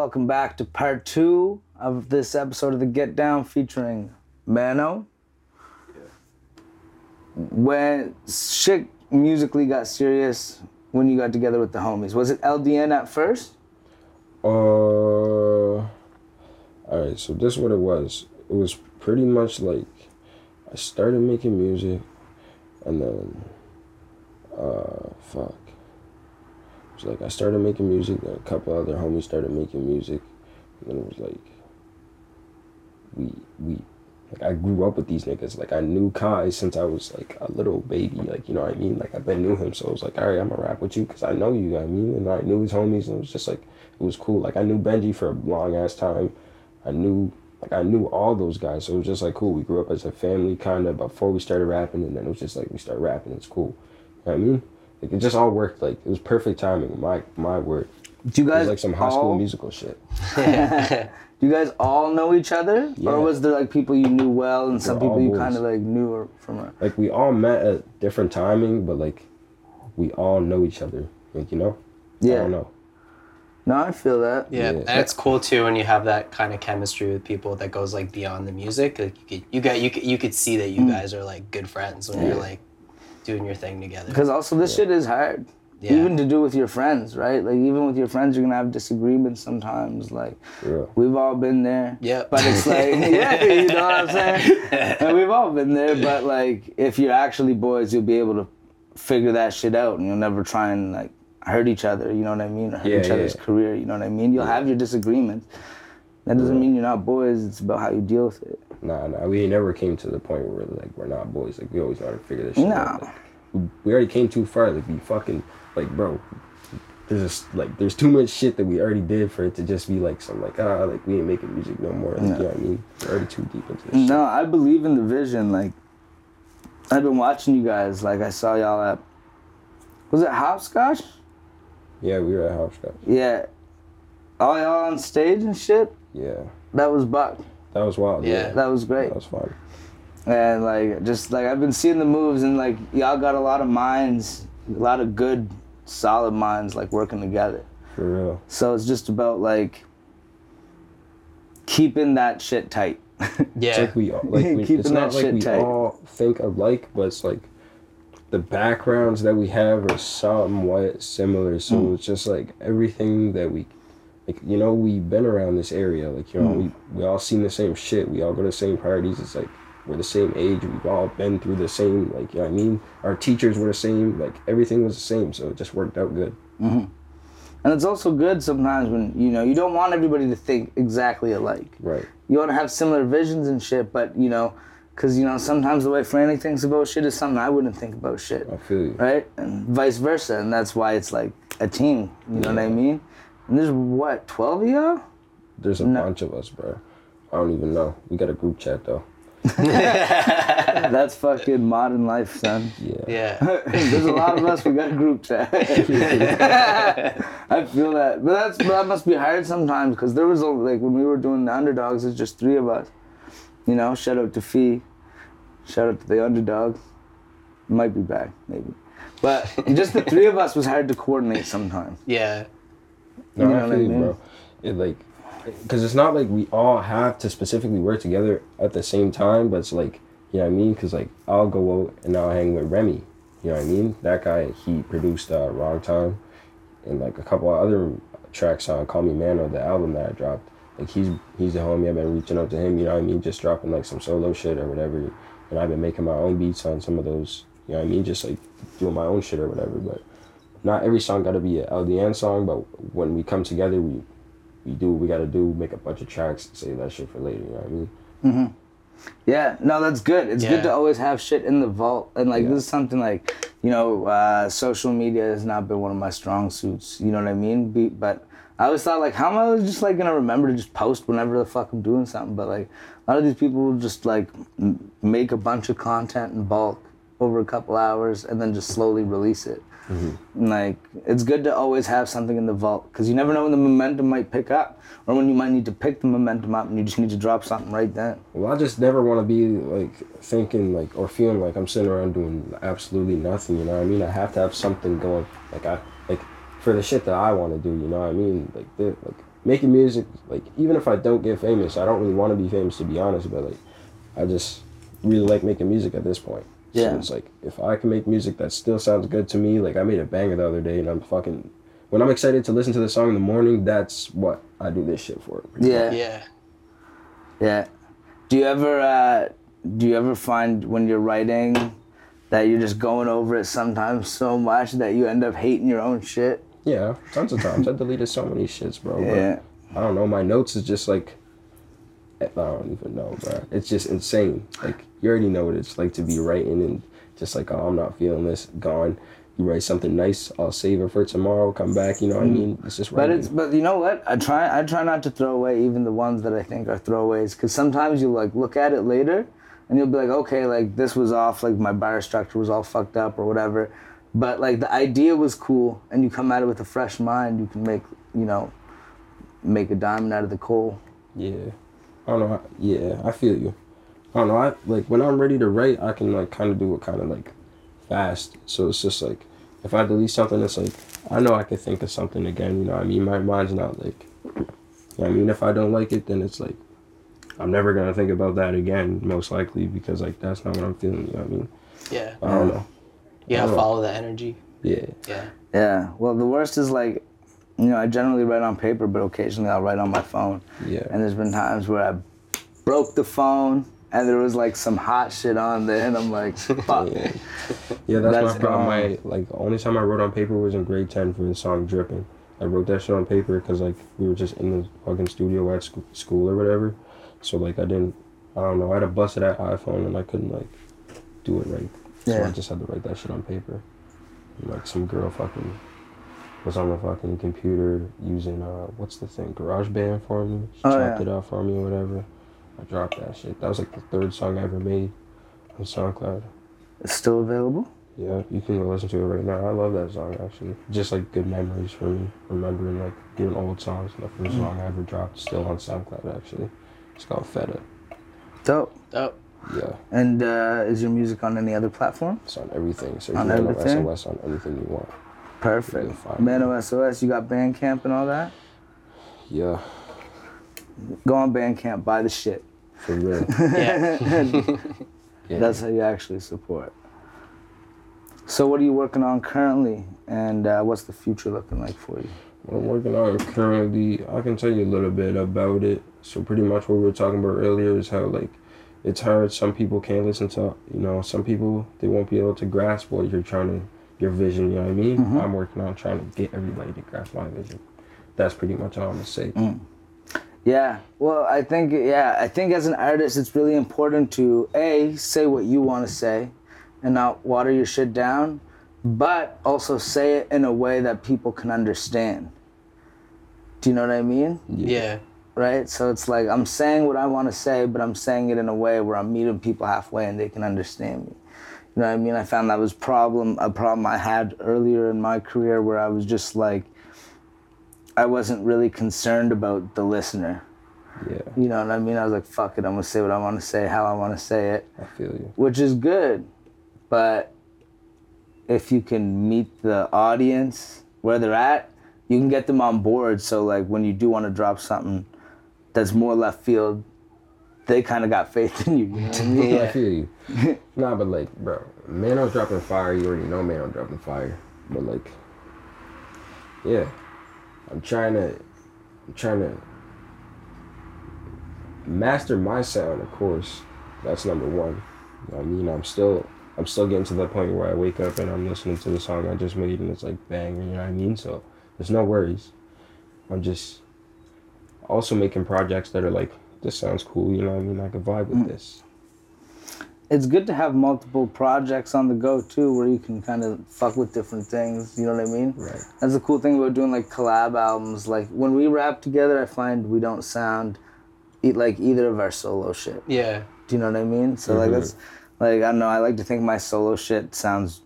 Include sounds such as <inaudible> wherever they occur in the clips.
Welcome back to part two of this episode of the Get Down featuring Mano. Yeah. When shit musically got serious when you got together with the homies, was it LDN at first? Uh, all right. So this is what it was. It was pretty much like I started making music, and then, uh, fuck. Like I started making music, a couple other homies started making music, and it was like we we like I grew up with these niggas. Like I knew Kai since I was like a little baby. Like you know what I mean. Like I've been knew him, so it was like, all right, I'm gonna rap with you because I know you. I mean, and I knew his homies, and it was just like it was cool. Like I knew Benji for a long ass time. I knew like I knew all those guys, so it was just like cool. We grew up as a family kind of before we started rapping, and then it was just like we started rapping. It's cool. You know what I mean? Like it just all worked. Like it was perfect timing. My my word. Do you It guys was like some high school musical shit. <laughs> Do you guys all know each other, Yeah. or was there like people you knew well and some We're all people you kind of like knew or from? A, Like we all met at different timing, but like we all know each other. Like you know. I yeah. don't know. No, I feel that. Yeah, Yeah. and it's cool too when you have that kind of chemistry with people that goes like beyond the music. Like you could, you got you could, you could see that Mm. you guys are like good friends when you're like doing your thing together. Because also this shit is hard. Yeah. Even to do with your friends, right? Like even with your friends, you're gonna have disagreements sometimes. Like Yeah. we've all been there. Yep. But it's like, <laughs> <laughs> yeah, you know what I'm saying? <laughs> And we've all been there. But like, if you're actually boys, you'll be able to figure that shit out, and you'll never try and like hurt each other. You know what I mean? Or hurt Yeah, each other's yeah. career. You know what I mean? You'll have your disagreements. That doesn't mean you're not boys. It's about how you deal with it. Nah, nah. We never came to the point where like we're not boys. Like we always know how to figure this shit out. No. Like, we, we already came too far. Like we fucking like bro. There's just like there's too much shit that we already did for it to just be like some like ah like we ain't making music no more. Like, You know what I mean? We're already too deep into this. shit. No, I believe in the vision. Like, I've been watching you guys. Like, I saw y'all at. Was it Hopscotch? Yeah, we were at Hopscotch. Yeah. All y'all on stage and shit. Yeah, That was Buck. That was wild. Yeah. Yeah, That was great. that was fun. And like, just like I've been seeing the moves, and like y'all got a lot of minds, a lot of good, solid minds, like working together. For real. So it's just about like keeping that shit tight. Yeah, It's <laughs> like we all like we, Keeping it's not like we tight. all think alike, but it's like the backgrounds that we have are somewhat similar. So Mm. it's just like everything that we like you know, we've been around this area. Like, you know, Mm. we we all seen the same shit. We all go to the same parties. It's like we're the same age. We've all been through the same like you know what I mean? Our teachers were the same, like everything was the same, so it just worked out good. And it's also good sometimes when you know you don't want everybody to think exactly alike. Right. you want to have similar visions and shit, but you know, because you know sometimes the way Franny thinks about shit is something I wouldn't think about shit, I feel you. right? And vice versa, and that's why it's like a team. You know what I mean? And there's what twelve of y'all? There's a No. bunch of us, bro. I don't even know. We got a group chat though. <laughs> That's fucking modern life, son. Yeah. yeah, <laughs> There's a lot of us. We got a group chat. <laughs> I feel that, but that's but that must be hard sometimes because there was a, like when we were doing the underdogs, it's just three of us. You know, shout out to Fee, shout out to the underdog. Might be back, maybe, but just the three of us was hard to coordinate sometimes. yeah, No, You know I what I feel you, mean? bro. It like, because it's not like we all have to specifically work together at the same time, but it's like, you know what I mean? Because like, I'll go out and I'll hang with Remy. You know what I mean? That guy, he produced uh, Wrong Time, and like a couple of other tracks on Call Me Man or the album that I dropped. Like he's he's the homie. I've been reaching out to him. You know what I mean? Just dropping like some solo shit or whatever. And I've been making my own beats on some of those. You know what I mean? Just like doing my own shit or whatever. But not every song got to be a LDN song, but when we come together, we we do what we got to do, make a bunch of tracks, save that shit for later. You know what I mean? Yeah, no, that's good. It's good to always have shit in the vault. And like Yeah. this is something like, you know, uh, social media has not been one of my strong suits. You know what I mean? Be, but I always thought like, how am I just like gonna remember to just post whenever the fuck I'm doing something? But like, a lot of these people just like m- make a bunch of content in bulk over a couple hours and then just slowly release it. And, Like it's good to always have something in the vault because you never know when the momentum might pick up or when you might need to pick the momentum up and you just need to drop something right then. Well, I just never want to be like thinking like or feeling like I'm sitting around doing absolutely nothing. You know what I mean? I have to have something going. Like I like for the shit that I want to do. You know what I mean? Like the, like making music, like even if I don't get famous, I don't really want to be famous to be honest, but like I just really like making music at this point. Yeah. So it's like if I can make music that still sounds good to me, like I made a banger the other day and I'm fucking when I'm excited to listen to the song in the morning, that's what I do this shit for. Yeah. much. Yeah. Yeah. Do you ever uh, do you ever find when you're writing that you're just going over it sometimes so much that you end up hating your own shit? Yeah, tons of <laughs> times. I deleted so many shits, bro. but Yeah. I don't know. My notes is just like I don't even know, bro. It's just insane. Like you already know what it's like to be writing and just like, oh, I'm not feeling this. Gone. You write something nice. I'll save it for tomorrow. Come back. You know what I mean? It's just Mm. But it's but you know what? I try I try not to throw away even the ones that I think are throwaways because sometimes you like look at it later and you'll be like, okay, like this was off, like my bar structure was all fucked up or whatever. But like the idea was cool, and you come at it with a fresh mind, you can make you know make a diamond out of the coal. Yeah. I don't know. How, yeah, I feel you. I don't know. I like when I'm ready to write, I can like kind of do it kind of like fast. So it's just like if I delete something, it's like I know I could think of something again. You know, what I mean, my mind's not like. You know what I mean, if I don't like it, then it's like I'm never gonna think about that again, most likely, because like that's not what I'm feeling. You know what I mean? Yeah. I don't know. You gotta follow the energy. Yeah. Yeah. Yeah. Well, the worst is like, you know, I generally write on paper, but occasionally I'll write on my phone. Yeah. And there's been times where I broke the phone and there was like some hot shit on there, and I'm like, <laughs> fuck. Yeah, yeah that's, That's my problem. gone. My like only time I wrote on paper was in grade ten for the song "Dripping." I wrote that shit on paper because like we were just in the fucking studio at sc- school or whatever. So like I didn't, I don't know. I had a busted at iPhone and I couldn't like do it right. So Yeah. I just had to write that shit on paper. And, like some girl fucking was on the fucking computer using uh what's the thing GarageBand for me. She Oh, chopped yeah. it out for me or whatever. I dropped that shit. That was like the third song I ever made on SoundCloud. It's still available? Yeah, you can go listen to it right now. I love that song actually. Just like good memories for me. Remembering like doing old songs. The first Mm. song I ever dropped still on SoundCloud actually. It's called Feta. Dope. Oh. Yeah, And uh, is your music on any other platform? it's on everything. So On you can everything? SOS on anything you want. Perfect. Yeah, fine. SOS, you got Bandcamp and all that? Yeah, Go on Bandcamp, buy the shit. For real. Yeah. <laughs> Yeah. That's how you actually support. So, what are you working on currently, and uh, what's the future looking like for you? What I'm working on currently, I can tell you a little bit about it. So pretty much what we were talking about earlier is how like it's hard. Some people can't listen to, you know, some people they won't be able to grasp what you're trying to, your vision. You know what I mean? Mhm. I'm working on trying to get everybody to grasp my vision. That's pretty much all I'm gonna say. Yeah. Well, I think yeah, I think as an artist, it's really important to a say what you want to say, and not water your shit down, but also say it in a way that people can understand. Do you know what I mean? yeah. Right. So it's like I'm saying what I want to say, but I'm saying it in a way where I'm meeting people halfway and they can understand me. You know what I mean? I found that was problem a problem I had earlier in my career where I was just like I wasn't really concerned about the listener. Yeah, You know what I mean? I was like, fuck it, I'm gonna say what I want to say, how I want to say it, I feel you. which is good. But if you can meet the audience where they're at, you can get them on board. So like when you do want to drop something that's more left field, they kind of got faith in you. You know <laughs> I mean? I feel you. <laughs> nah, but like, bro, Mano's dropping fire. You already know Mano dropping fire. But like, yeah, I'm trying to, I'm trying to master my sound. Of course, that's number one. You know I mean, I'm still, I'm still getting to the point where I wake up and I'm listening to the song I just made and it's like bang. You know what I mean? So there's no worries. I'm just also making projects that are like, this sounds cool. You know what I mean? I can vibe with mm. this. It's good to have multiple projects on the go too, where you can kind of fuck with different things. You know what I mean? Right. That's the cool thing about doing like collab albums. Like when we rap together, I find we don't sound e- like either of our solo shit. Yeah. Do you know what I mean? So like Mhm. that's like I don't know. I like to think my solo shit sounds.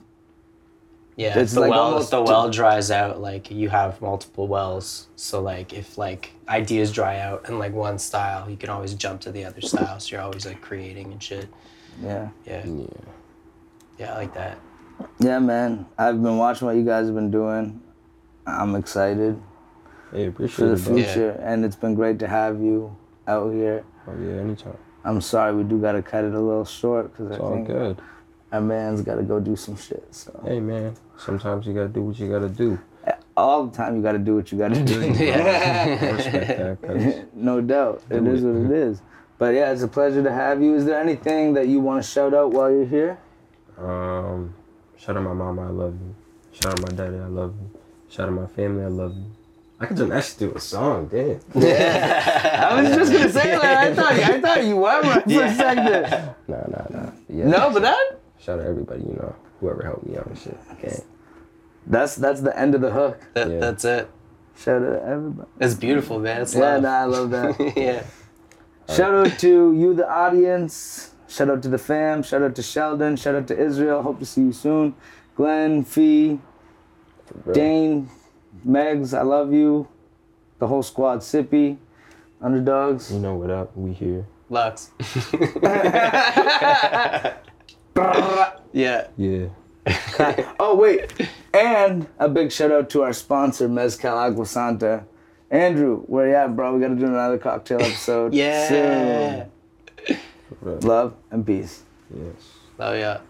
Yeah. It's the like well almost if the well dries out, like you have multiple wells. So like if like ideas dry out in like one style, you can always jump to the other style. So you're always like creating and shit. Yeah. Yeah. Yeah. Yeah, I like that. Yeah, man. I've been watching what you guys have been doing. I'm excited. Hey, for appreciate the it, bro. future. And it's been great to have you out here. Oh yeah, anytime. I'm sorry we do gotta cut it a little short because I It's all think good. our man's gotta go do some shit. So Hey man, sometimes you gotta do what you gotta do. all the time you gotta do what you gotta do. <laughs> I <laughs> respect that, <laughs> no doubt, it Do is it. what it is. But yeah, it's a pleasure to have you. Is there anything that you want to shout out while you're here? um, shout out my mama, I love you. Shout out my daddy, I love you. Shout out my family, I love you. I could just actually do a song, damn. <laughs> Yeah, I was just gonna say that. I thought I thought you were right for a second. <laughs> Nah, nah, nah. Yeah. No, but that Shout out everybody, you know, whoever helped me out and shit. Okay. that's that's the end of the hook. That, Yeah. That's it. Shout out to everybody. It's beautiful, man. It's Yeah, love. nah, I love that. <laughs> yeah. Shout out to you, the audience. Shout out to the fam. Shout out to Sheldon. Shout out to Israel. Hope to see you soon. Glenn, Fee, Dane, Megs, I love you. The whole squad, Sippy, Underdogs. You know what up? We here. Lux. <laughs> <laughs> yeah. Yeah. <laughs> Oh, wait. And a big shout out to our sponsor, Mezcal Agua Santa. Andrew, where you at, bro? We gotta do another cocktail <laughs> episode. Yeah. Soon. <laughs> Love and peace. Yes. Oh yeah.